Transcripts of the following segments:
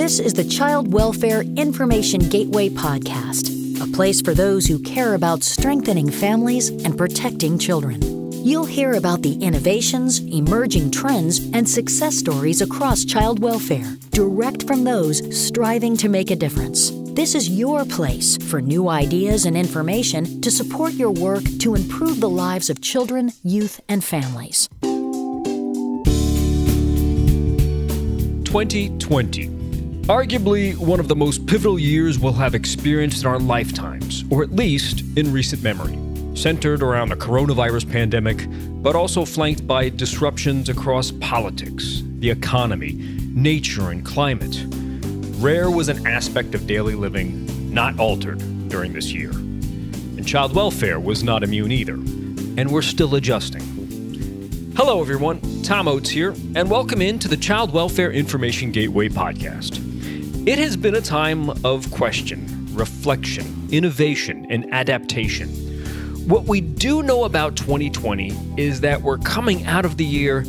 This is the Child Welfare Information Gateway Podcast, a place for those who care about strengthening families and protecting children. You'll hear about the innovations, emerging trends, and success stories across child welfare, direct from those striving to make a difference. This is your place for new ideas and information to support your work to improve the lives of children, youth, and families. 2020. Arguably one of the most pivotal years we'll have experienced in our lifetimes, or at least in recent memory. Centered around the coronavirus pandemic, but also flanked by disruptions across politics, the economy, nature, and climate. Rare was an aspect of daily living not altered during this year. And child welfare was not immune either, and we're still adjusting. Hello, everyone. Tom Oates here, and welcome in to the Child Welfare Information Gateway podcast. It has been a time of question, reflection, innovation, and adaptation. What we do know about 2020 is that we're coming out of the year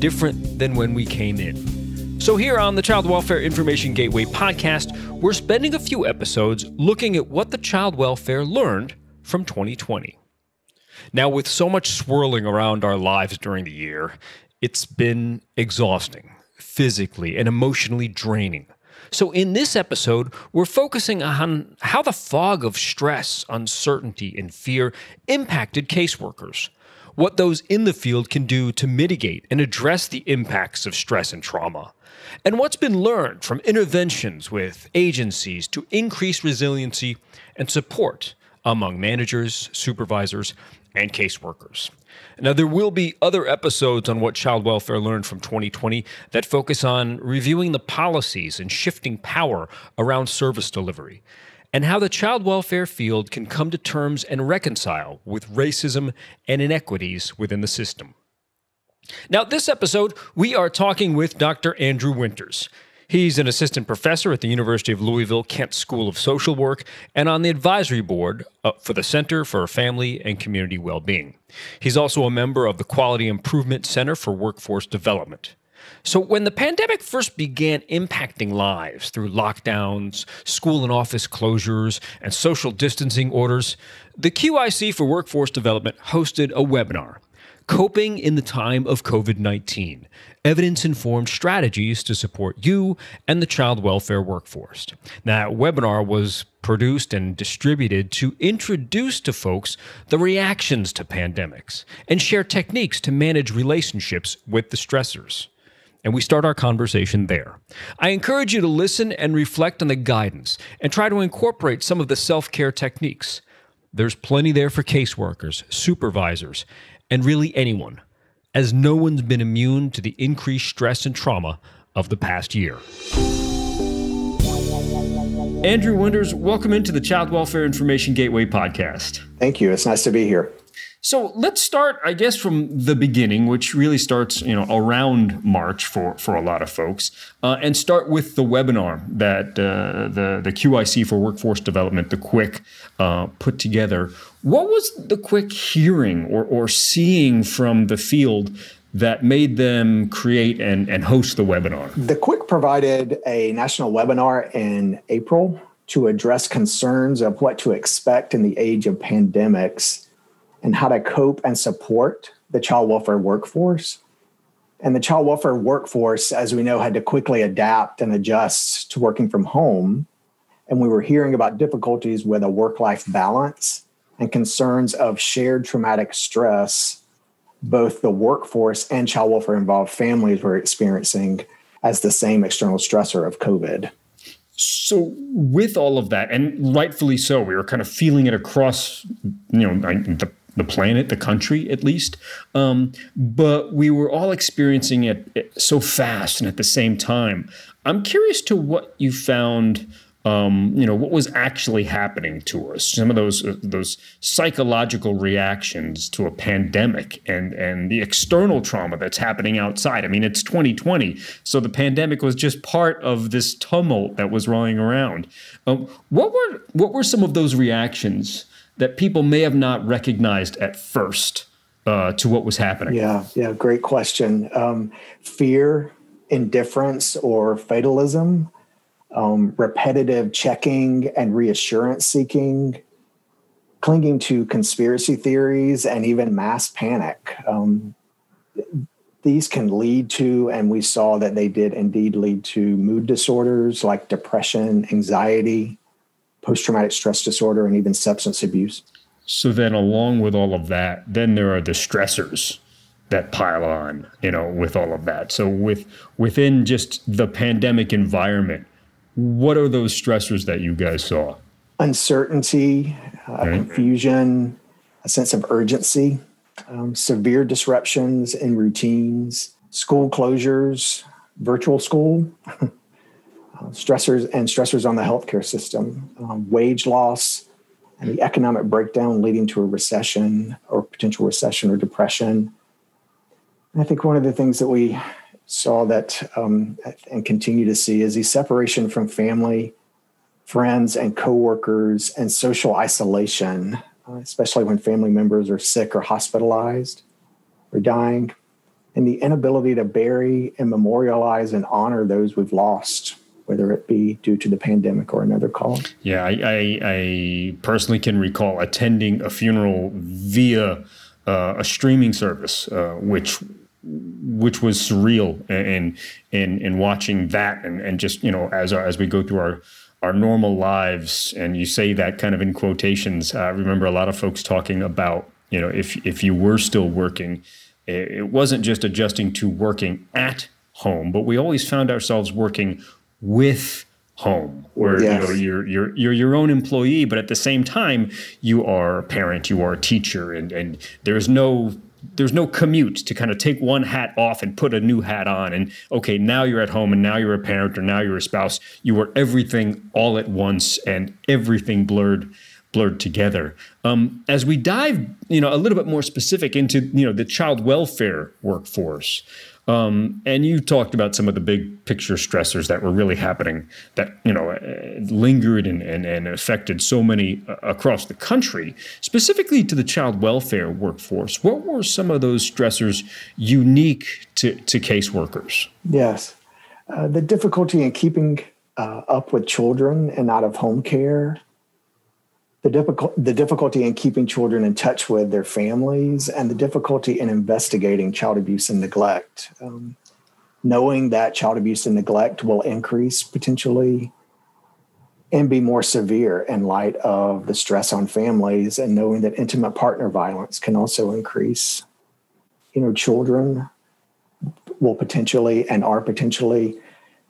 different than when we came in. So, here on the Child Welfare Information Gateway podcast, we're spending a few episodes looking at what the child welfare learned from 2020. Now, with so much swirling around our lives during the year, it's been exhausting, physically and emotionally draining. So, in this episode, we're focusing on how the fog of stress, uncertainty, and fear impacted caseworkers, what those in the field can do to mitigate and address the impacts of stress and trauma, and what's been learned from interventions with agencies to increase resiliency and support among managers, supervisors, and caseworkers. Now, there will be other episodes on what child welfare learned from 2020 that focus on reviewing the policies and shifting power around service delivery, and how the child welfare field can come to terms and reconcile with racism and inequities within the system. Now, this episode, we are talking with Dr. Andrew Winters. He's an assistant professor at the University of Louisville Kent School of Social Work and on the advisory board uh, for the Center for Family and Community Well-Being. He's also a member of the Quality Improvement Center for Workforce Development. So, when the pandemic first began impacting lives through lockdowns, school and office closures, and social distancing orders, the QIC for Workforce Development hosted a webinar Coping in the Time of COVID 19 Evidence Informed Strategies to Support You and the Child Welfare Workforce. That webinar was produced and distributed to introduce to folks the reactions to pandemics and share techniques to manage relationships with the stressors. And we start our conversation there. I encourage you to listen and reflect on the guidance and try to incorporate some of the self care techniques. There's plenty there for caseworkers, supervisors, and really anyone, as no one's been immune to the increased stress and trauma of the past year. Andrew Winters, welcome into the Child Welfare Information Gateway podcast. Thank you. It's nice to be here. So let's start, I guess, from the beginning, which really starts, you know, around March for for a lot of folks, uh, and start with the webinar that uh, the the QIC for Workforce Development, the QWIC, uh, put together. What was the QWIC hearing or or seeing from the field that made them create and, and host the webinar? The QWIC provided a national webinar in April to address concerns of what to expect in the age of pandemics and how to cope and support the child welfare workforce. And the child welfare workforce, as we know, had to quickly adapt and adjust to working from home. And we were hearing about difficulties with a work life balance and concerns of shared traumatic stress, both the workforce and child welfare involved families were experiencing as the same external stressor of COVID. So, with all of that, and rightfully so, we were kind of feeling it across, you know, the the planet, the country at least. Um, but we were all experiencing it so fast and at the same time. I'm curious to what you found. Um, you know what was actually happening to us some of those uh, those psychological reactions to a pandemic and and the external trauma that's happening outside i mean it's 2020 so the pandemic was just part of this tumult that was rolling around um, what were what were some of those reactions that people may have not recognized at first uh, to what was happening? Yeah, yeah, great question. Um, fear, indifference, or fatalism um, repetitive checking and reassurance seeking, clinging to conspiracy theories, and even mass panic. Um, these can lead to, and we saw that they did indeed lead to mood disorders like depression, anxiety, post traumatic stress disorder, and even substance abuse. So, then along with all of that, then there are the stressors that pile on, you know, with all of that. So, with within just the pandemic environment, what are those stressors that you guys saw? Uncertainty, uh, confusion, a sense of urgency, um, severe disruptions in routines, school closures, virtual school, uh, stressors and stressors on the healthcare system, um, wage loss, and the economic breakdown leading to a recession or potential recession or depression. And I think one of the things that we saw that um, and continue to see is the separation from family, friends, and coworkers, and social isolation uh, especially when family members are sick or hospitalized or dying, and the inability to bury and memorialize and honor those we've lost, whether it be due to the pandemic or another cause. Yeah, I, I, I personally can recall attending a funeral via uh, a streaming service, uh, which which was surreal, and and and watching that, and and just you know as as we go through our our normal lives, and you say that kind of in quotations. I remember a lot of folks talking about, you know, if if you were still working, it wasn't just adjusting to working at home, but we always found ourselves working with home where yes. you know you're you're you're your own employee but at the same time you are a parent you are a teacher and and there's no there's no commute to kind of take one hat off and put a new hat on and okay now you're at home and now you're a parent or now you're a spouse you were everything all at once and everything blurred blurred together um, as we dive you know a little bit more specific into you know the child welfare workforce um, and you talked about some of the big picture stressors that were really happening that you know uh, lingered and, and, and affected so many uh, across the country, specifically to the child welfare workforce. What were some of those stressors unique to, to caseworkers? Yes, uh, the difficulty in keeping uh, up with children and out of home care the, difficult, the difficulty in keeping children in touch with their families and the difficulty in investigating child abuse and neglect. Um, knowing that child abuse and neglect will increase potentially and be more severe in light of the stress on families and knowing that intimate partner violence can also increase. You know, children will potentially and are potentially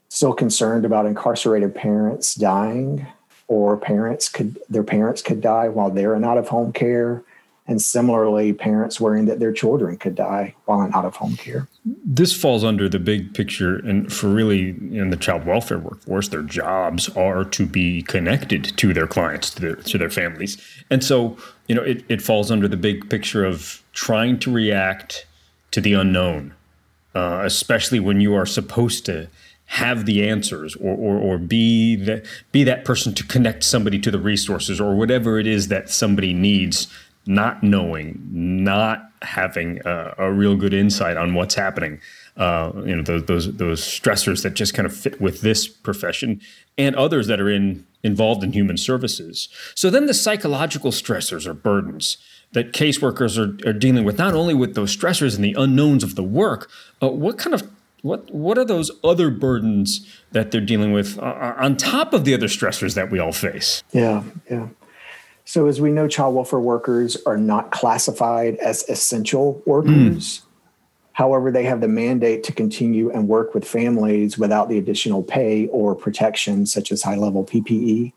still concerned about incarcerated parents dying or parents could their parents could die while they're in out of home care. And similarly parents worrying that their children could die while in out of home care. This falls under the big picture and for really in the child welfare workforce their jobs are to be connected to their clients to their to their families. And so you know it, it falls under the big picture of trying to react to the unknown uh, especially when you are supposed to have the answers or, or, or be the, be that person to connect somebody to the resources or whatever it is that somebody needs not knowing not having a, a real good insight on what's happening uh, you know those, those those stressors that just kind of fit with this profession and others that are in involved in human services. So then the psychological stressors or burdens that caseworkers are, are dealing with not only with those stressors and the unknowns of the work but what kind of what what are those other burdens that they're dealing with uh, uh, on top of the other stressors that we all face? Yeah, yeah. So as we know, child welfare workers are not classified as essential workers. Mm. However, they have the mandate to continue and work with families without the additional pay or protection, such as high level PPE.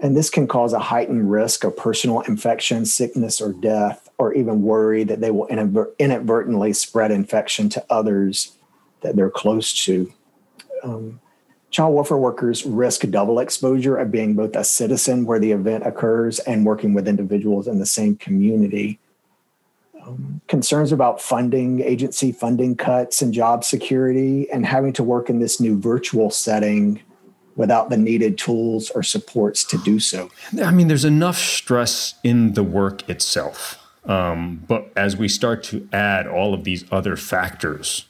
And this can cause a heightened risk of personal infection, sickness, or death, or even worry that they will inadvertently spread infection to others that they're close to. Um, child welfare workers risk double exposure of being both a citizen where the event occurs and working with individuals in the same community. Um, concerns about funding, agency funding cuts, and job security, and having to work in this new virtual setting without the needed tools or supports to do so. I mean, there's enough stress in the work itself. Um, but as we start to add all of these other factors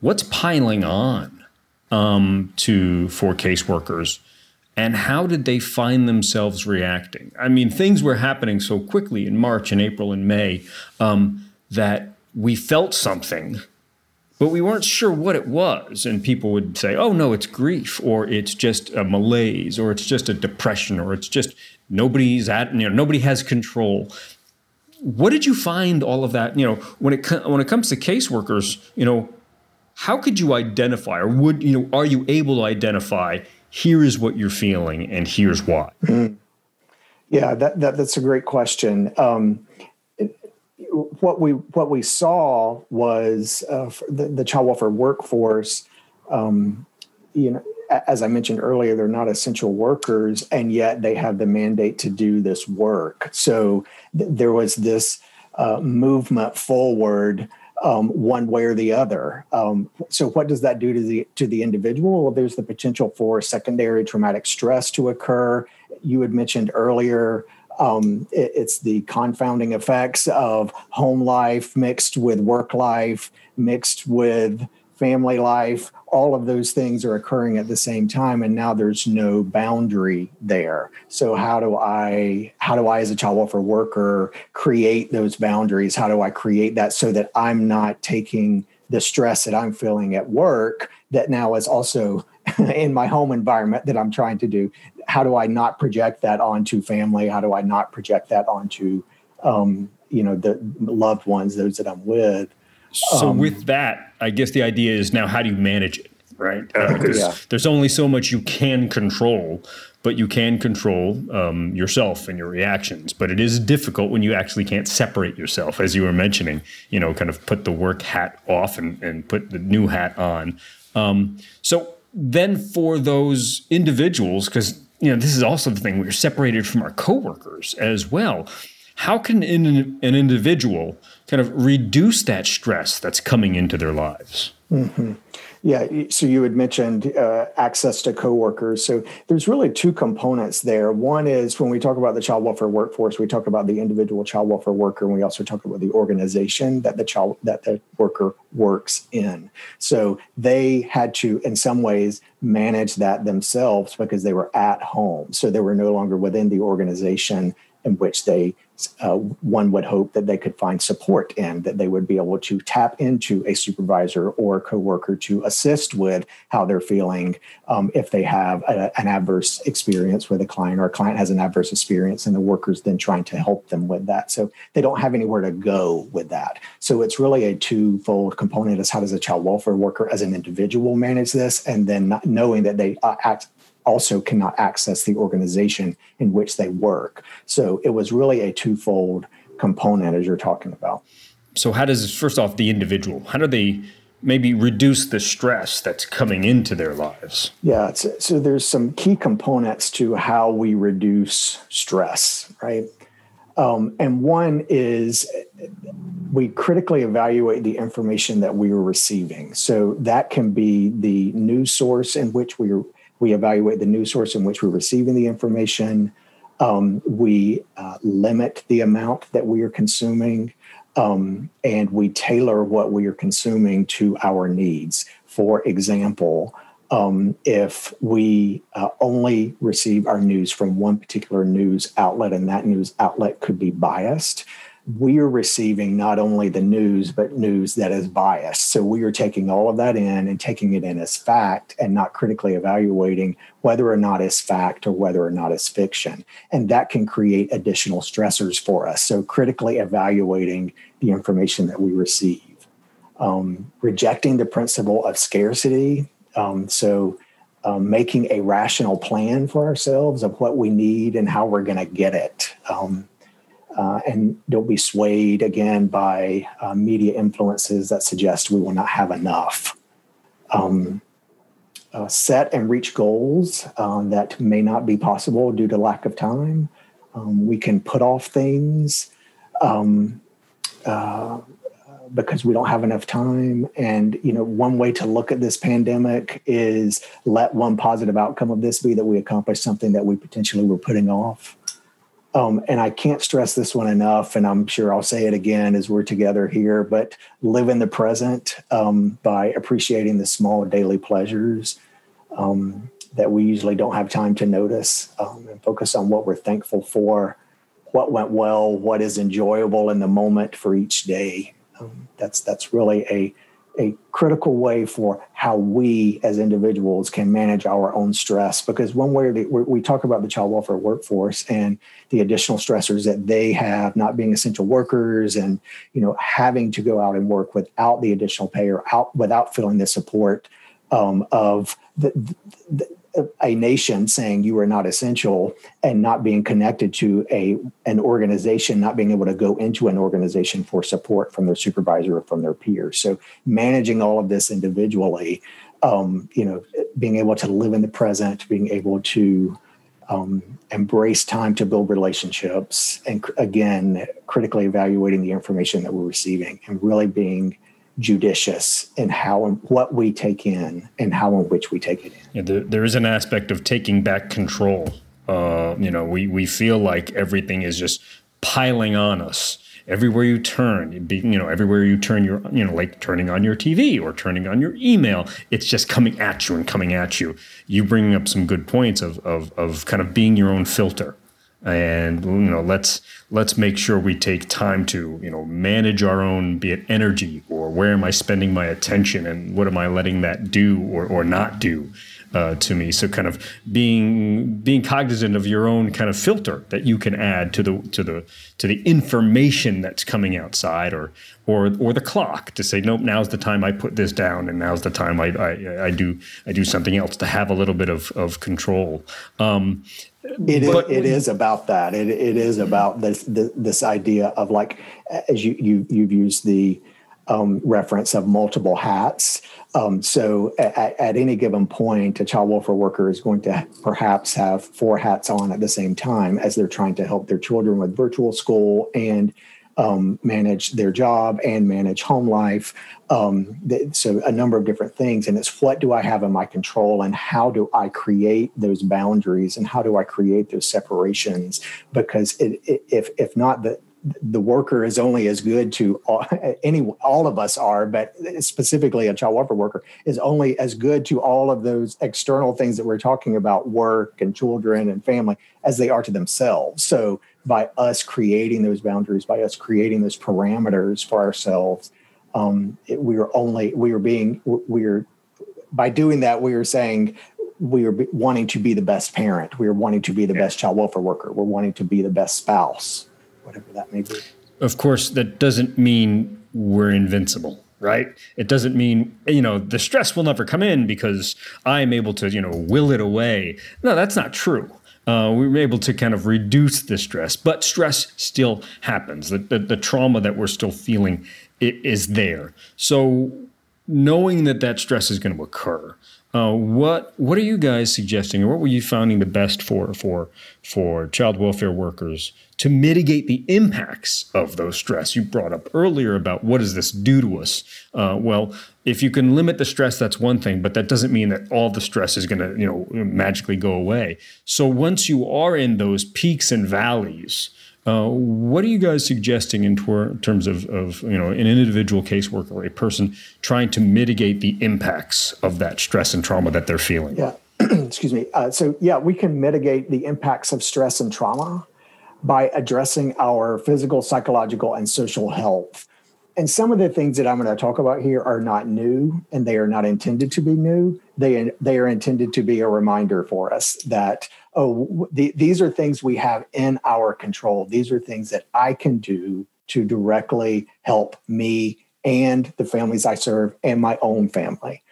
what's piling on um, to for caseworkers, and how did they find themselves reacting? I mean, things were happening so quickly in March and April and May um, that we felt something but we weren't sure what it was. And people would say, oh, no, it's grief, or it's just a malaise, or it's just a depression, or it's just nobody's at, you know, nobody has control. What did you find all of that, you know, when it, when it comes to caseworkers, you know, how could you identify, or would, you know, are you able to identify, here is what you're feeling, and here's why? Mm-hmm. Yeah, that, that, that's a great question. Um, what we what we saw was uh, the, the, child welfare workforce. Um, you know, as I mentioned earlier, they're not essential workers, and yet they have the mandate to do this work. So th- there was this uh, movement forward. Um, one way or the other. Um, so, what does that do to the to the individual? Well, there's the potential for secondary traumatic stress to occur. You had mentioned earlier um, it, it's the confounding effects of home life mixed with work life, mixed with family life. All of those things are occurring at the same time, and now there's no boundary there. So how do I, how do I, as a child welfare worker, create those boundaries? How do I create that so that I'm not taking the stress that I'm feeling at work that now is also in my home environment that I'm trying to do. How do I not project that onto family? How do I not project that onto, um, you know, the loved ones, those that I'm with? So um, with that, I guess the idea is now how do you manage it, right? Uh, yeah. There's only so much you can control, but you can control um, yourself and your reactions. But it is difficult when you actually can't separate yourself, as you were mentioning. You know, kind of put the work hat off and, and put the new hat on. Um, so then for those individuals, because you know this is also the thing we're separated from our coworkers as well. How can an, an individual kind of reduce that stress that's coming into their lives? Mm-hmm. Yeah, so you had mentioned uh, access to coworkers. So there's really two components there. One is when we talk about the child welfare workforce, we talk about the individual child welfare worker, and we also talk about the organization that the child that the worker works in. So they had to, in some ways, manage that themselves because they were at home. So they were no longer within the organization in which they uh, one would hope that they could find support in that they would be able to tap into a supervisor or a coworker to assist with how they're feeling um, if they have a, an adverse experience with a client or a client has an adverse experience and the workers then trying to help them with that. So they don't have anywhere to go with that. So it's really a twofold component is how does a child welfare worker as an individual manage this? And then knowing that they uh, act also cannot access the organization in which they work. So it was really a twofold component as you're talking about. So, how does, first off, the individual, how do they maybe reduce the stress that's coming into their lives? Yeah, so, there's some key components to how we reduce stress, right? Um, and one is we critically evaluate the information that we are receiving. So that can be the news source in which we are we evaluate the news source in which we're receiving the information. Um, we uh, limit the amount that we are consuming, um, and we tailor what we are consuming to our needs. For example, um, if we uh, only receive our news from one particular news outlet and that news outlet could be biased, we are receiving not only the news, but news that is biased. So we are taking all of that in and taking it in as fact and not critically evaluating whether or not it's fact or whether or not it's fiction. And that can create additional stressors for us. So critically evaluating the information that we receive. Um, rejecting the principle of scarcity. Um, so um, making a rational plan for ourselves of what we need and how we're going to get it. Um, uh, and don't be swayed again by uh, media influences that suggest we will not have enough. Um, uh, set and reach goals um, that may not be possible due to lack of time. Um, we can put off things um, uh, because we don't have enough time. And you know, one way to look at this pandemic is let one positive outcome of this be that we accomplish something that we potentially were putting off Um, and I can't stress this one enough, and I'm sure I'll say it again as we're together here, but live in the present um, by appreciating the small daily pleasures um, that we usually don't have time to notice um, and focus on what we're thankful for, what went well, what is enjoyable in the moment for each day. Um, that's, that's really a a critical way for how we as individuals can manage our own stress because one way we talk about the child welfare workforce and the additional stressors that they have not being essential workers and you know having to go out and work without the additional pay or out without feeling the support um, of the, the, a nation saying you are not essential and not being connected to a an organization not being able to go into an organization for support from their supervisor or from their peers so managing all of this individually um, you know being able to live in the present being able to um, embrace time to build relationships and again critically evaluating the information that we're receiving and really being judicious in how and what we take in and how and which we take it in. Yeah, there, there is an aspect of taking back control. Uh, you know, we we feel like everything is just piling on us everywhere you turn. You know, everywhere you turn your, you know, like turning on your TV or turning on your email, it's just coming at you and coming at you. You bringing up some good points of of of kind of being your own filter and you know let's let's make sure we take time to you know manage our own be it energy or where am i spending my attention and what am i letting that do or, or not do uh, to me so kind of being being cognizant of your own kind of filter that you can add to the to the to the information that's coming outside or or or the clock to say nope now's the time i put this down and now's the time i i, I do i do something else to have a little bit of of control um, it is, it is about that. It, it is about this, this idea of like, as you, you you've used the um, reference of multiple hats. Um, so at, at, any given point, a child welfare worker is going to perhaps have four hats on at the same time as they're trying to help their children with virtual school and um, manage their job and manage home life. Um, so a number of different things, and it's what do I have in my control, and how do I create those boundaries, and how do I create those separations? Because it, it, if if not, the the worker is only as good to all, any all of us are but specifically a child welfare worker is only as good to all of those external things that we're talking about work and children and family as they are to themselves. So by us creating those boundaries, by us creating those parameters for ourselves, um, it, we are only we are being we are by doing that we are saying we are wanting to be the best parent, we are wanting to be the best child welfare worker, we're wanting to be the best spouse, whatever that may be. Of course, that doesn't mean we're invincible right? It doesn't mean, you know, the stress will never come in because I'm able to, you know, will it away. No, that's not true uh, we were able to kind of reduce the stress, but stress still happens. The, the, the trauma that we're still feeling is there. So knowing that that stress is going to occur, uh, what what are you guys suggesting, or what were you finding the best for for for child welfare workers to mitigate the impacts of those stress? You brought up earlier about what does this do to us. Uh, well, if you can limit the stress, that's one thing, but that doesn't mean that all the stress is going to you know magically go away. So once you are in those peaks and valleys. Uh, what are you guys suggesting in terms of, of you know an individual caseworker or a person trying to mitigate the impacts of that stress and trauma that they're feeling? Yeah, excuse me. Uh, so yeah, we can mitigate the impacts of stress and trauma by addressing our physical, psychological, and social health. And some of the things that I'm going to talk about here are not new, and they are not intended to be new. They they are intended to be a reminder for us that oh, the, these are things we have in our control. These are things that I can do to directly help me and the families I serve and my own family.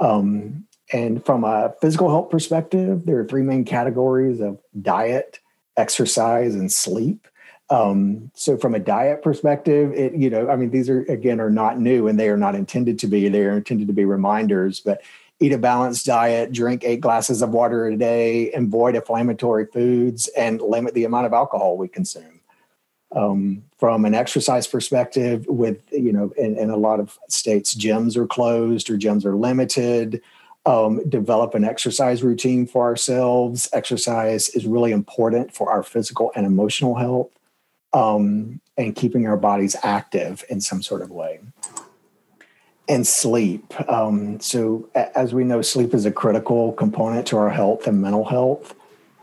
Um, and from a physical health perspective, there are three main categories of diet, exercise, and sleep. Um, so from a diet perspective, it, you know, I mean, these are again are not new and they are not intended to be. They are intended to be reminders, but eat a balanced diet, drink eight glasses of water a day, avoid inflammatory foods, and limit the amount of alcohol we consume. Um, from an exercise perspective, with you know, in, in, a lot of states, gyms are closed or gyms are limited. um, develop an exercise routine for ourselves. Exercise is really important for our physical and emotional health um, and keeping our bodies active in some sort of way. And sleep. Um, so, as we know, sleep is a critical component to our health and mental health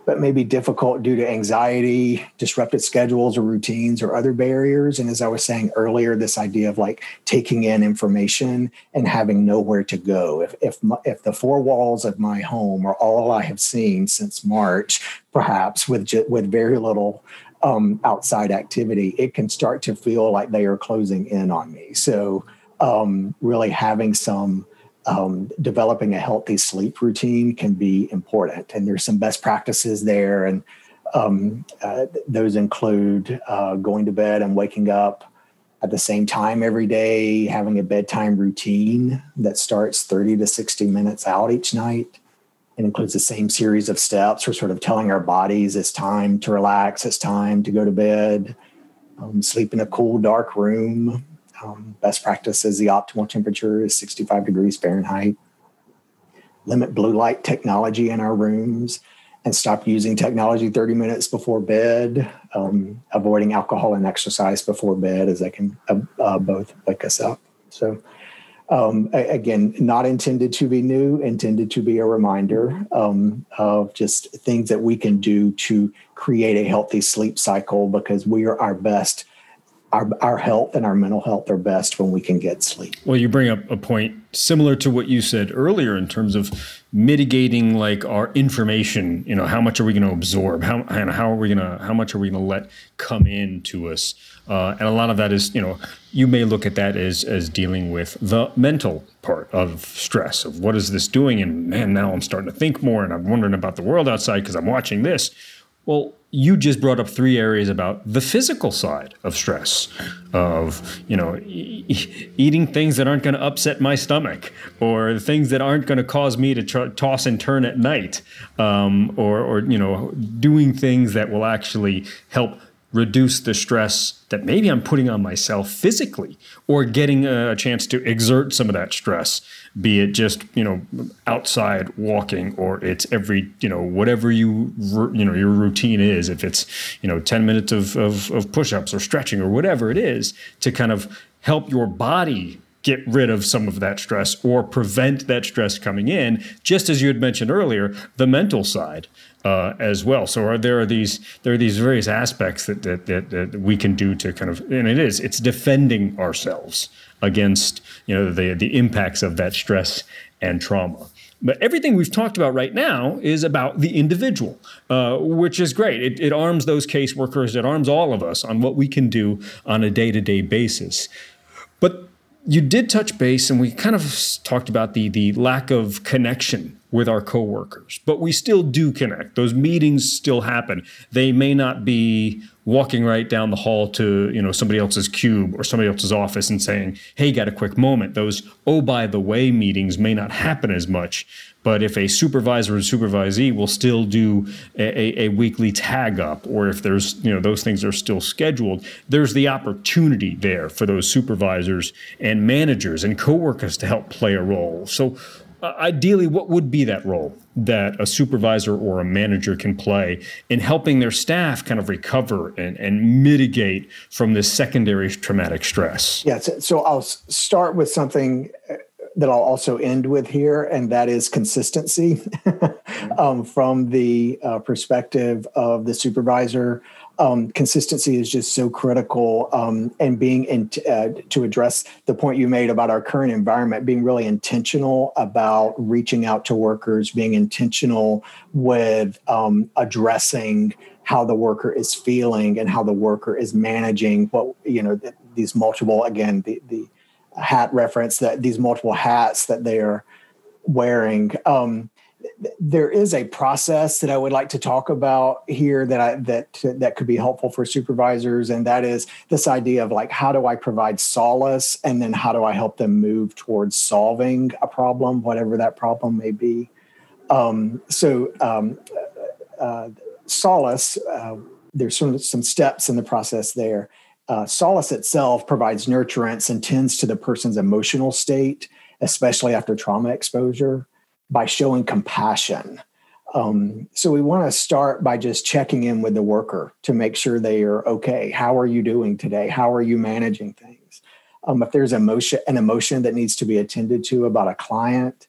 but may be difficult due to anxiety, disrupted schedules or routines or other barriers. And as I was saying earlier, this idea of like taking in information and having nowhere to go. If if if the four walls of my home are all I have seen since March, perhaps with with very little um, outside activity, it can start to feel like they are closing in on me. So um, really having some um, developing a healthy sleep routine can be important. And there's some best practices there. And um, uh, those include uh, going to bed and waking up at the same time every day, having a bedtime routine that starts 30 to 60 minutes out each night. It includes the same series of steps. We're sort of telling our bodies it's time to relax, it's time to go to bed, um, sleep in a cool, dark room, um, best practice is the optimal temperature is 65 degrees Fahrenheit. Limit blue light technology in our rooms and stop using technology 30 minutes before bed. Um, avoiding alcohol and exercise before bed as they can uh, uh, both wake us up. So, um, again, not intended to be new, intended to be a reminder um, of just things that we can do to create a healthy sleep cycle because we are our best our, our health and our mental health are best when we can get sleep. Well, you bring up a point similar to what you said earlier in terms of mitigating like our information. You know, how much are we going to absorb? How and how are we going to how much are we going to let come in to us? Uh, and a lot of that is, you know, you may look at that as as dealing with the mental part of stress of what is this doing? And man, now I'm starting to think more, and I'm wondering about the world outside because I'm watching this. Well, you just brought up three areas about the physical side of stress of you know e- eating things that aren't going to upset my stomach or things that aren't going to cause me to tr- toss and turn at night um, or, or you know doing things that will actually help reduce the stress that maybe I'm putting on myself physically or getting a chance to exert some of that stress, be it just, you know, outside walking or it's every, you know, whatever you, you know, your routine is, if it's, you know, 10 minutes of, of, of push-ups or stretching or whatever it is to kind of help your body get rid of some of that stress or prevent that stress coming in, just as you had mentioned earlier, the mental side uh, as well. So are there are these there are these various aspects that, that, that that we can do to kind of and it is it's defending ourselves against you know the the impacts of that stress and trauma. But everything we've talked about right now is about the individual, uh, which is great. It, it arms those caseworkers, it arms all of us on what we can do on a day to day basis. But you did touch base, and we kind of talked about the the lack of connection with our coworkers, but we still do connect. Those meetings still happen. They may not be walking right down the hall to you know somebody else's cube or somebody else's office and saying, "Hey, got a quick moment." Those oh by the way meetings may not happen as much, but if a supervisor or supervisee will still do a, a, weekly tag up, or if there's, you know, those things are still scheduled, there's the opportunity there for those supervisors and managers and coworkers to help play a role. So, uh, ideally, what would be that role that a supervisor or a manager can play in helping their staff kind of recover and, and mitigate from this secondary traumatic stress? Yeah, so, so I'll start with something uh, that I'll also end with here, and that is consistency um, from the uh, perspective of the supervisor. Um, consistency is just so critical, um, and being in t- uh, to address the point you made about our current environment, being really intentional about reaching out to workers, being intentional with um, addressing how the worker is feeling and how the worker is managing what you know these multiple again the the hat reference that these multiple hats that they are wearing. Um, there is a process that I would like to talk about here that I that that could be helpful for supervisors, and that is this idea of like how do I provide solace, and then how do I help them move towards solving a problem, whatever that problem may be. Um, so um, uh, solace, uh, there's of some steps in the process there uh, solace itself provides nurturance and tends to the person's emotional state, especially after trauma exposure. by showing compassion. Um, so we want to start by just checking in with the worker to make sure they are okay. How are you doing today? How are you managing things? Um, if there's emotion, an emotion that needs to be attended to about a client,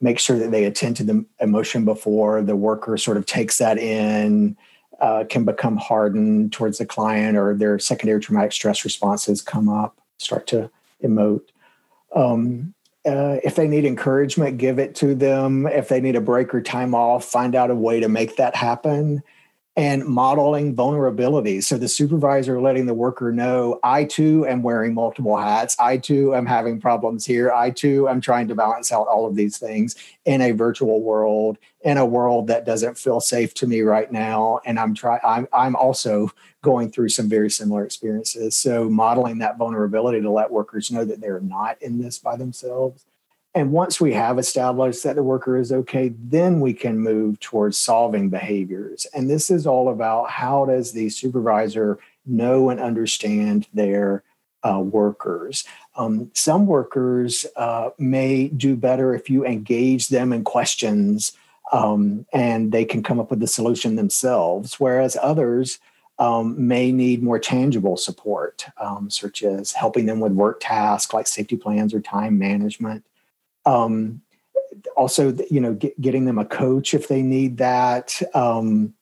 make sure that they attend to the emotion before the worker sort of takes that in, uh, can become hardened towards the client, or their secondary traumatic stress responses come up, start to emote. Um, uh, if they need encouragement, give it to them. If they need a break or time off, find out a way to make that happen. And modeling vulnerability. So the supervisor letting the worker know, I too am wearing multiple hats. I too am having problems here. I too am trying to balance out all of these things in a virtual world, in a world that doesn't feel safe to me right now. And I'm trying, I'm, I'm also going through some very similar experiences. So, modeling that vulnerability to let workers know that they're not in this by themselves. And once we have established that the worker is okay, then we can move towards solving behaviors. And this is all about how does the supervisor know and understand their uh, workers. Um, some workers uh, may do better if you engage them in questions um, and they can come up with the solution themselves, whereas others um, may need more tangible support, um, such as helping them with work tasks like safety plans or time management. Um, also, you know, get, getting them a coach if they need that. Um,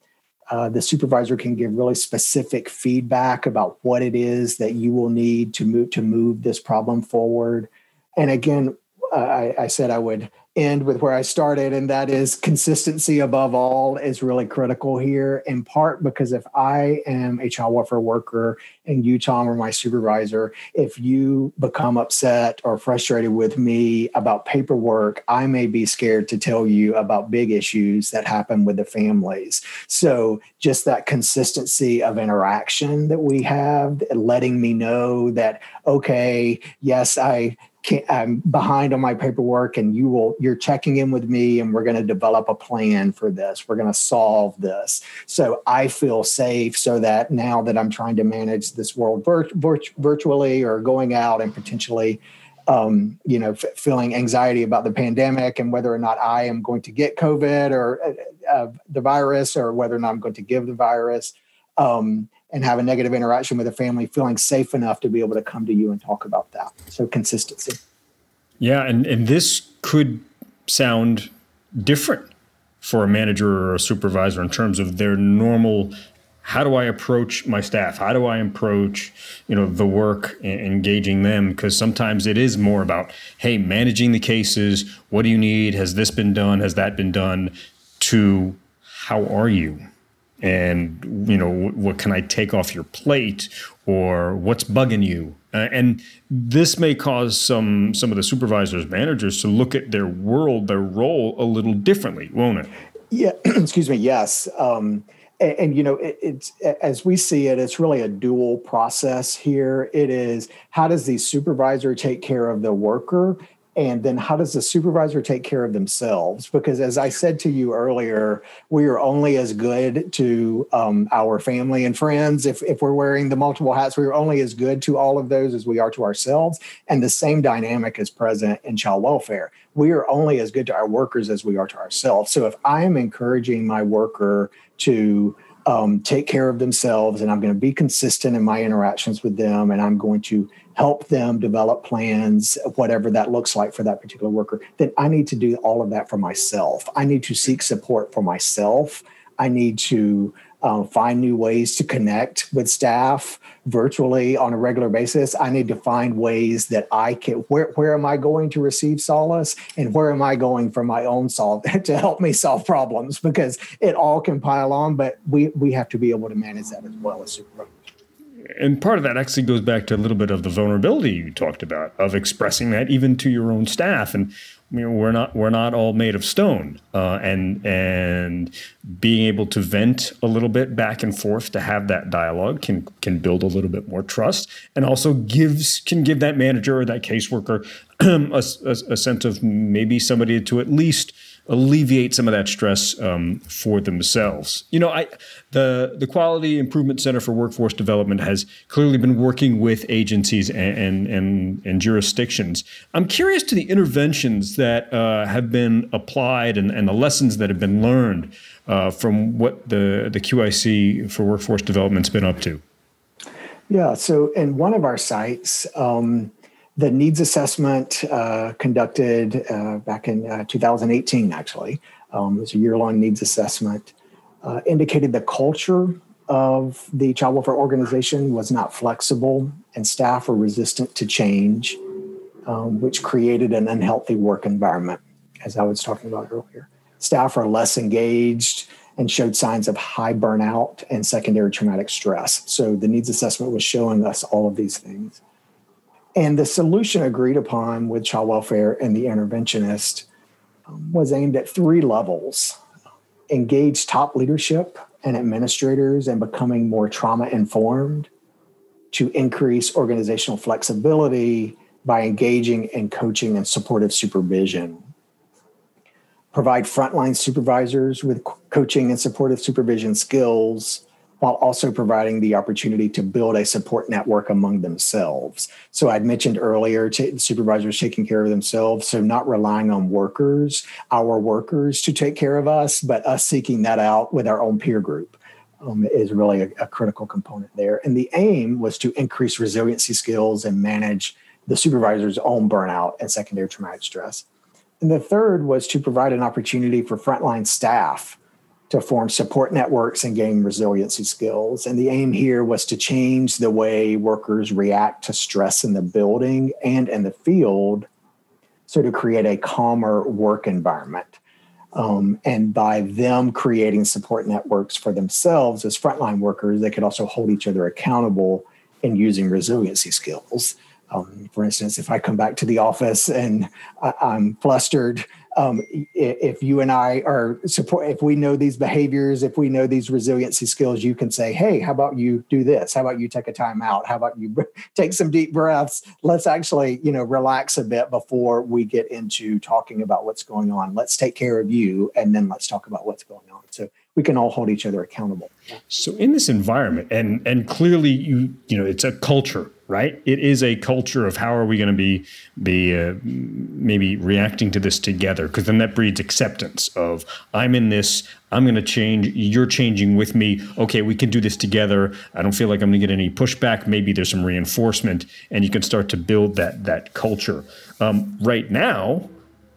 uh, the supervisor can give really specific feedback about what it is that you will need to move to move this problem forward. And again, I, I said I would end with where I started, and that is consistency above all is really critical here, in part because if I am a child welfare worker and you, Tom, are my supervisor, if you become upset or frustrated with me about paperwork, I may be scared to tell you about big issues that happen with the families. So, just that consistency of interaction that we have, letting me know that, okay, yes, I I'm behind on my paperwork and you will you're checking in with me and we're going to develop a plan for this. We're going to solve this. So i feel safe so that now that i'm trying to manage this world vir- vir- virtually or going out and potentially um, you know f- feeling anxiety about the pandemic and whether or not i am going to get covid or uh, uh, the virus or whether or not i'm going to give the virus um, and have a negative interaction with a family feeling safe enough to be able to come to you and talk about that so consistency yeah and and this could sound different for a manager or a supervisor in terms of their normal how do I approach my staff? How do I approach, you know, the work engaging them? Because sometimes it is more about, hey, managing the cases. What do you need? Has this been done? Has that been done? To how are you? And you know what can i take off your plate or what's bugging you? Uh, and this may cause some some of the supervisors managers to look at their world their role a little differently won't it? Yeah excuse me yes. Um, and, and, you know it, it's as we see it it's really a dual process here. It is how does the supervisor take care of the worker and then how does the supervisor take care of themselves? Because as i said to you earlier we are only as good to um, our family and friends. If, if we're wearing the multiple hats we are only as good to all of those as we are to ourselves. And the same dynamic is present in child welfare. We are only as good to our workers as we are to ourselves. So if i am encouraging my worker to um, take care of themselves and i'm going to be consistent in my interactions with them and i'm going to help them develop plans, whatever that looks like for that particular worker, then I need to do all of that for myself. I need to seek support for myself. I need to um, find new ways to connect with staff virtually on a regular basis. I need to find ways that I can. Where where am I going to receive solace, and where am I going for my own solve to help me solve problems? Because it all can pile on, but we we have to be able to manage that as well as supervisors and part of that actually goes back to a little bit of the vulnerability you talked about of expressing that even to your own staff. And you know, we're not we're not all made of stone uh, and and being able to vent a little bit back and forth to have that dialogue can can build a little bit more trust and also gives can give that manager or that caseworker a, a, a sense of maybe somebody to at least alleviate some of that stress um, for themselves. You know, I the the Quality Improvement Center for Workforce Development has clearly been working with agencies and and and, and jurisdictions. I'm curious to the interventions that uh, have been applied and, and the lessons that have been learned uh, from what the the QIC for Workforce Development's been up to. Yeah, so in one of our sites, um, the needs assessment uh, conducted uh, back in uh, 2018, actually, um, a year long needs assessment, uh, indicated the culture of the child welfare organization was not flexible and staff were resistant to change, um, which created an unhealthy work environment, as I was talking about earlier. Staff are less engaged and showed signs of high burnout and secondary traumatic stress. So the needs assessment was showing us all of these things. And the solution agreed upon with child welfare and the interventionist um, was aimed at three levels engage top leadership and administrators and becoming more trauma informed, to increase organizational flexibility by engaging in coaching and supportive supervision. Provide frontline supervisors with coaching and supportive supervision skills while also providing the opportunity to build a support network among themselves. So I'd mentioned earlier t- supervisors taking care of themselves, so not relying on workers, our workers to take care of us, but us seeking that out with our own peer group. Um, is really a, a critical component there. And the aim was to increase resiliency skills and manage the supervisor's own burnout and secondary traumatic stress. And the third was to provide an opportunity for frontline staff to form support networks and gain resiliency skills. And the aim here was to change the way workers react to stress in the building and in the field, so to create a calmer work environment. Um, and by them creating support networks for themselves as frontline workers, they could also hold each other accountable in using resiliency skills. Um, for instance, if I come back to the office and I, am flustered, um, if you and I are support, if we know these behaviors, if we know these resiliency skills, you can say, "Hey, how about you do this? How about you take a time out? How about you take some deep breaths? Let's actually, you know, relax a bit before we get into talking about what's going on. Let's take care of you, and then let's talk about what's going on." So we can all hold each other accountable. So in this environment, and and clearly you you know it's a culture right? It is a culture of how are we going to be be uh, maybe reacting to this together because then that breeds acceptance of I'm in this, I'm going to change, you're changing with me. Okay, we can do this together. I don't feel like I'm going to get any pushback. Maybe there's some reinforcement, and you can start to build that that culture. Um, right now,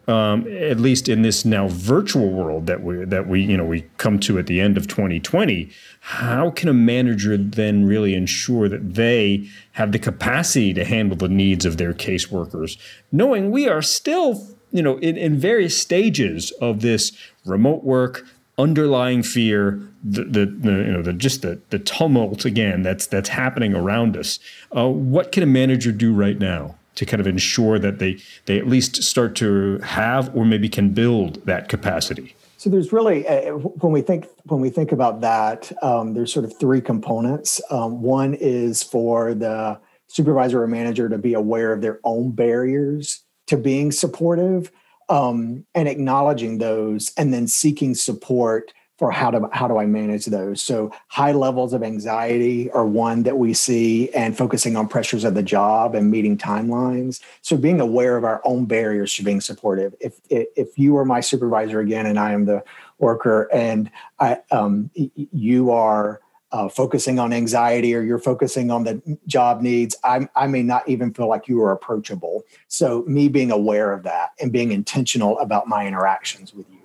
um, at least in this now virtual world that we that we you know we come to at the end of 2020 how can a manager then really ensure that they have the capacity to handle the needs of their caseworkers knowing we are still you know in, in various stages of this remote work underlying fear the, the, the, you know the just the, the tumult again that's that's happening around us? Uh, what can a manager do right now to kind of ensure that they they at least start to have or maybe can build that capacity. So there's really uh, when we think when we think about that um, there's sort of three components. Um, one is for the supervisor or manager to be aware of their own barriers to being supportive um, and acknowledging those and then seeking support for how to how do I manage those. So high levels of anxiety are one that we see, and focusing on pressures of the job and meeting timelines. So being aware of our own barriers to being supportive. If if you are my supervisor again, and I am the worker, and I um, you are. Uh, focusing on anxiety or you're focusing on the job needs, I, I may not even feel like you are approachable. So, me being aware of that and being intentional about my interactions with you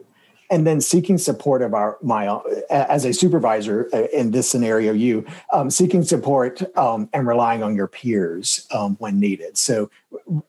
and then seeking support of our my as a supervisor uh, in this scenario you um, seeking support um, and relying on your peers um, when needed. So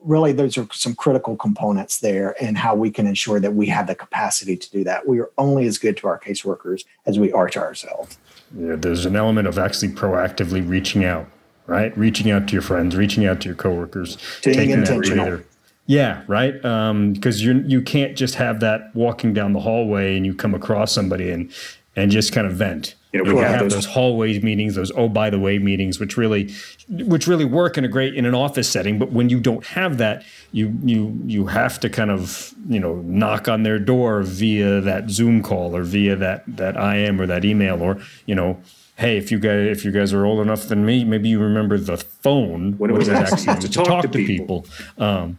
really those are some critical components there and how we can ensure that we have the capacity to do that. We are only as good to our caseworkers as we are to ourselves. Yeah, there's an element of actually proactively reaching out right? Reaching out to your friends reaching out to your coworkers Being taking intentional yeah, right. Because um, you you can't just have that walking down the hallway and you come across somebody and and just kind of vent. You know, we have, those hallways meetings, those oh by the way meetings, which really, which really work in a great in an office setting. But when you don't have that, you you you have to kind of you know knock on their door via that Zoom call or via that that IM or that email or you know hey, if you guys if you guys are old enough than me, maybe you remember the phone when it was actually to, talk, talk to, to people. people. Um,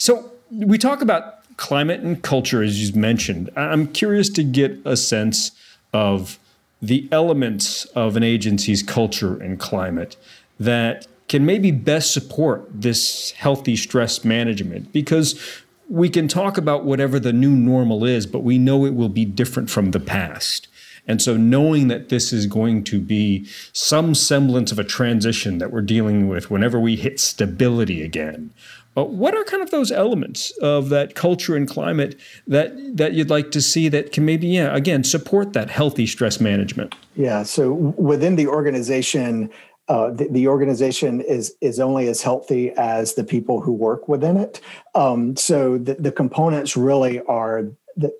so we talk about climate and culture, as you mentioned. I'm curious to get a sense of the elements of an agency's culture and climate that can maybe best support this healthy stress management because we can talk about whatever the new normal is, but we know it will be different from the past. And so, knowing that this is going to be some semblance of a transition that we're dealing with whenever we hit stability again, uh, what are kind of those elements of that culture and climate that that you'd like to see that can maybe, yeah, again, support that healthy stress management? Yeah. So within the organization, uh, the, the, organization is is only as healthy as the people who work within it. Um, so the, the components really are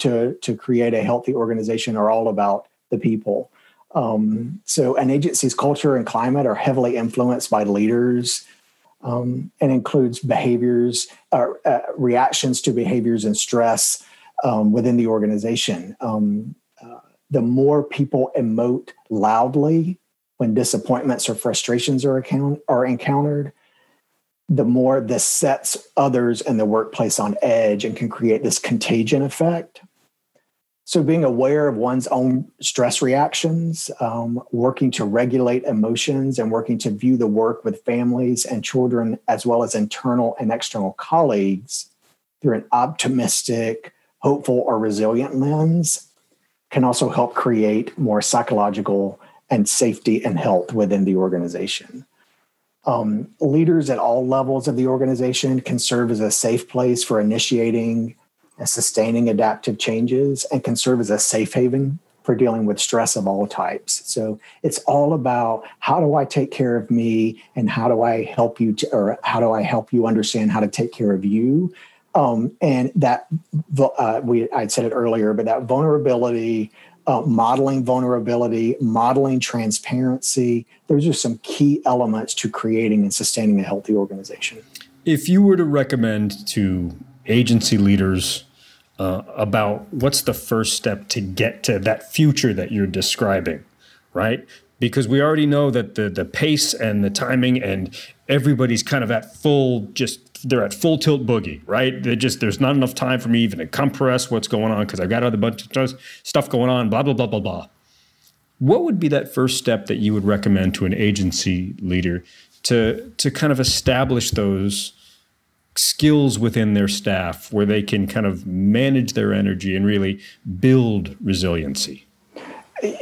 to to create a healthy organization are all about the people. Um, so an agency's culture and climate are heavily influenced by leaders um, and includes behaviors, uh, uh, reactions to behaviors and stress um, within the organization. Um, uh, the more people emote loudly when disappointments or frustrations are, account- are encountered, the more this sets others in the workplace on edge and can create this contagion effect. So, being aware of one's own stress reactions, um, working to regulate emotions, and working to view the work with families and children, as well as internal and external colleagues, through an optimistic, hopeful, or resilient lens can also help create more psychological and safety and health within the organization. Um, leaders at all levels of the organization can serve as a safe place for initiating sustaining adaptive changes and can serve as a safe haven for dealing with stress of all types. So it's all about how do I take care of me and how do I help you to, or how do I help you understand how to take care of you. Um, and that uh, we I said it earlier, but that vulnerability, uh, modeling vulnerability, modeling transparency, those are some key elements to creating and sustaining a healthy organization. If you were to recommend to agency leaders uh, about what's the first step to get to that future that you're describing, right? Because we already know that the the pace and the timing and everybody's kind of at full just they're at full tilt boogie, right? They just there's not enough time for me even to compress what's going on because I've got other bunch of stuff going on, blah blah blah blah blah. What would be that first step that you would recommend to an agency leader to to kind of establish those skills within their staff where they can kind of manage their energy and really build resiliency?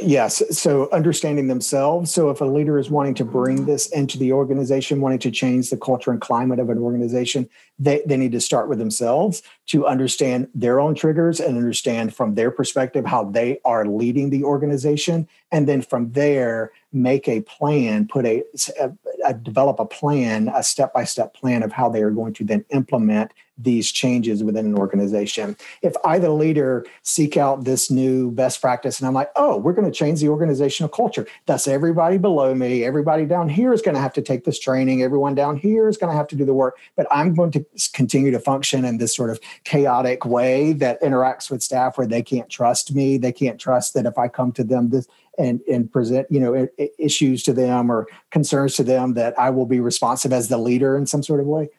Yes. So understanding themselves. So if a leader is wanting to bring this into the organization, wanting to change the culture and climate of an organization, they, they need to start with themselves to understand their own triggers and understand from their perspective how they are leading the organization. And then from there, make a plan, put a, a, a develop a plan, a step by step plan of how they are going to then implement these changes within an organization. If I, the leader, seek out this new best practice and I'm like, oh, we're going to change the organizational culture. Thus, everybody below me, everybody down here is going to have to take this training. Everyone down here is going to have to do the work. But I'm going to continue to function in this sort of chaotic way that interacts with staff where they can't trust me. They can't trust that if I come to them this and and present you know issues to them or concerns to them that I will be responsive as the leader in some sort of way.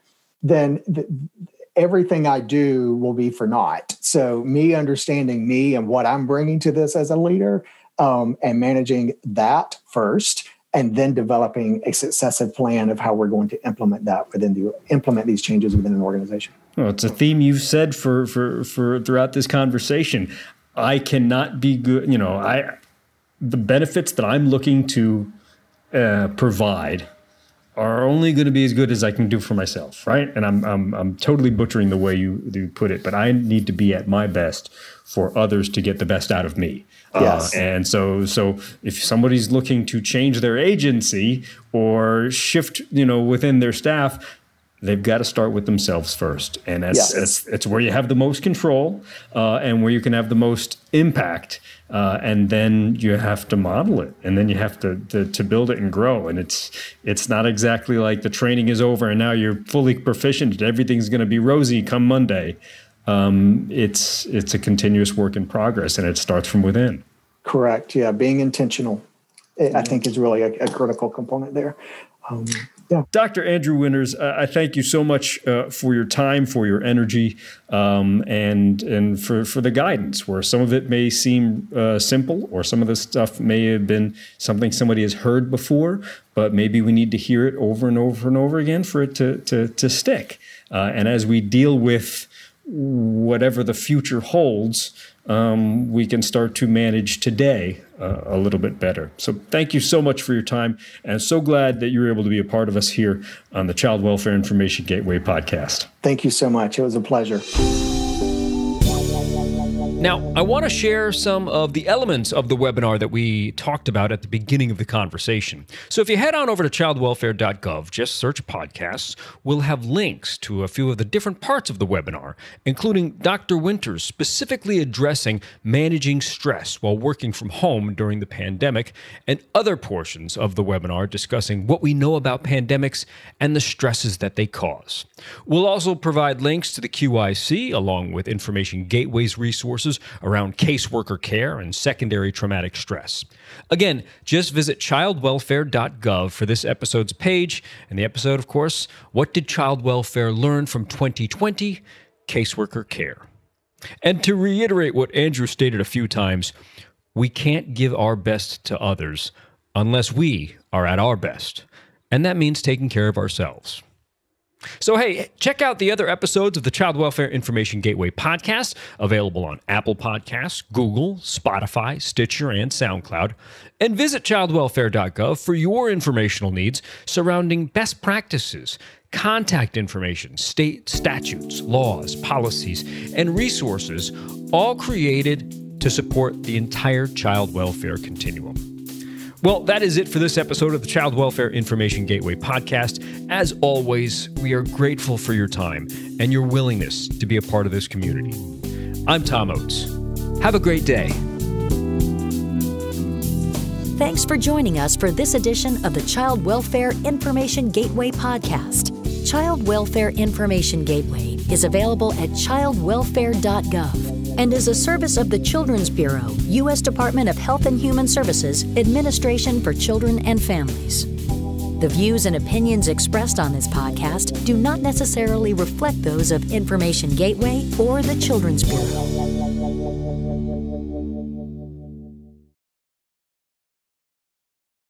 Then the, everything I do will be for naught. So me understanding me and what I'm bringing to this as a leader um, and managing that first and then developing a successive plan of how we're going to implement that within the implement these changes within an organization. Well, it's a theme you've said for for for throughout this conversation. I cannot be good. You know, I the benefits that I'm looking to uh, provide are only going to be as good as I can do for myself, right? And I'm I'm I'm totally butchering the way you you put it, but I need to be at my best for others to get the best out of me. Yes. Uh, and so, so if somebody's looking to change their agency or shift, you know, within their staff, they've got to start with themselves first, and that's yes. that's, that's where you have the most control uh, and where you can have the most impact. Uh, and then you have to model it, and then you have to, to, to build it and grow. And it's it's not exactly like the training is over and now you're fully proficient everything's going to be rosy come Monday. Um, it's it's a continuous work in progress, and it starts from within. Correct. Yeah, being intentional, I think, is really a, a critical component there. Um, yeah. Dr. Andrew Winters, uh, I thank you so much uh, for your time, for your energy, um, and and for, for the guidance. Where some of it may seem uh, simple, or some of the stuff may have been something somebody has heard before, but maybe we need to hear it over and over and over again for it to to, to stick. Uh, and as we deal with whatever the future holds, um, we can start to manage today uh, a little bit better. So, thank you so much for your time, and so glad that you were able to be a part of us here on the Child Welfare Information Gateway podcast. Thank you so much. It was a pleasure. Now, I want to share some of the elements of the webinar that we talked about at the beginning of the conversation. So, if you head on over to childwelfare.gov, just search podcasts, we'll have links to a few of the different parts of the webinar, including Dr. Winters specifically addressing managing stress while working from home during the pandemic, and other portions of the webinar discussing what we know about pandemics and the stresses that they cause. We'll also provide links to the QIC along with Information Gateways resources resources around caseworker care and secondary traumatic stress. Again, just visit childwelfare.gov for this episode's page. And the episode, of course, What Did Child Welfare Learn from 2020? Caseworker Care. And to reiterate what Andrew stated a few times, we can't give our best to others unless we are at our best. And that means taking care of ourselves. So, hey, check out the other episodes of the Child Welfare Information Gateway podcast, available on Apple Podcasts, Google, Spotify, Stitcher, and SoundCloud. And visit childwelfare.gov for your informational needs surrounding best practices, contact information, state statutes, laws, policies, and resources, all created to support the entire child welfare continuum. Well, that is it for this episode of the Child Welfare Information Gateway podcast. As always, we are grateful for your time and your willingness to be a part of this community. I'm Tom Oates. Have a great day. Thanks for joining us for this edition of the Child Welfare Information Gateway podcast. Child Welfare Information Gateway is available at childwelfare.gov and is a service of the Children's Bureau, U.S. Department of Health and Human Services, Administration for Children and Families. The views and opinions expressed on this podcast do not necessarily reflect those of Information Gateway or the Children's Bureau.